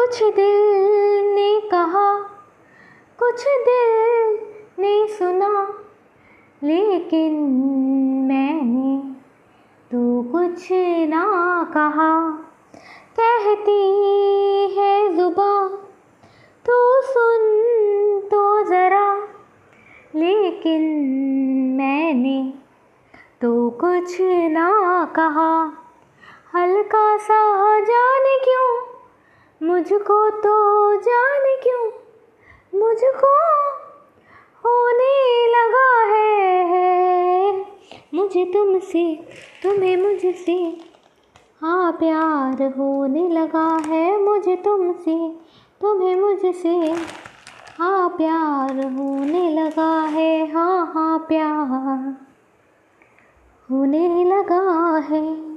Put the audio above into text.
कुछ दिल ने कहा, कुछ दिल ने सुना, लेकिन मैंने तो कुछ ना कहा। कहती है जुबा तू सुन तो ज़रा, लेकिन मैंने तो कुछ ना कहा। हल्का सा जाने मुझको तो जाने क्यों? मुझको होने लगा है मुझे तुमसे, तुम्हें मुझसे हाँ प्यार होने लगा है। मुझे तुमसे, तुम्हें मुझसे हाँ प्यार होने लगा है। हाँ हाँ प्यार होने लगा है।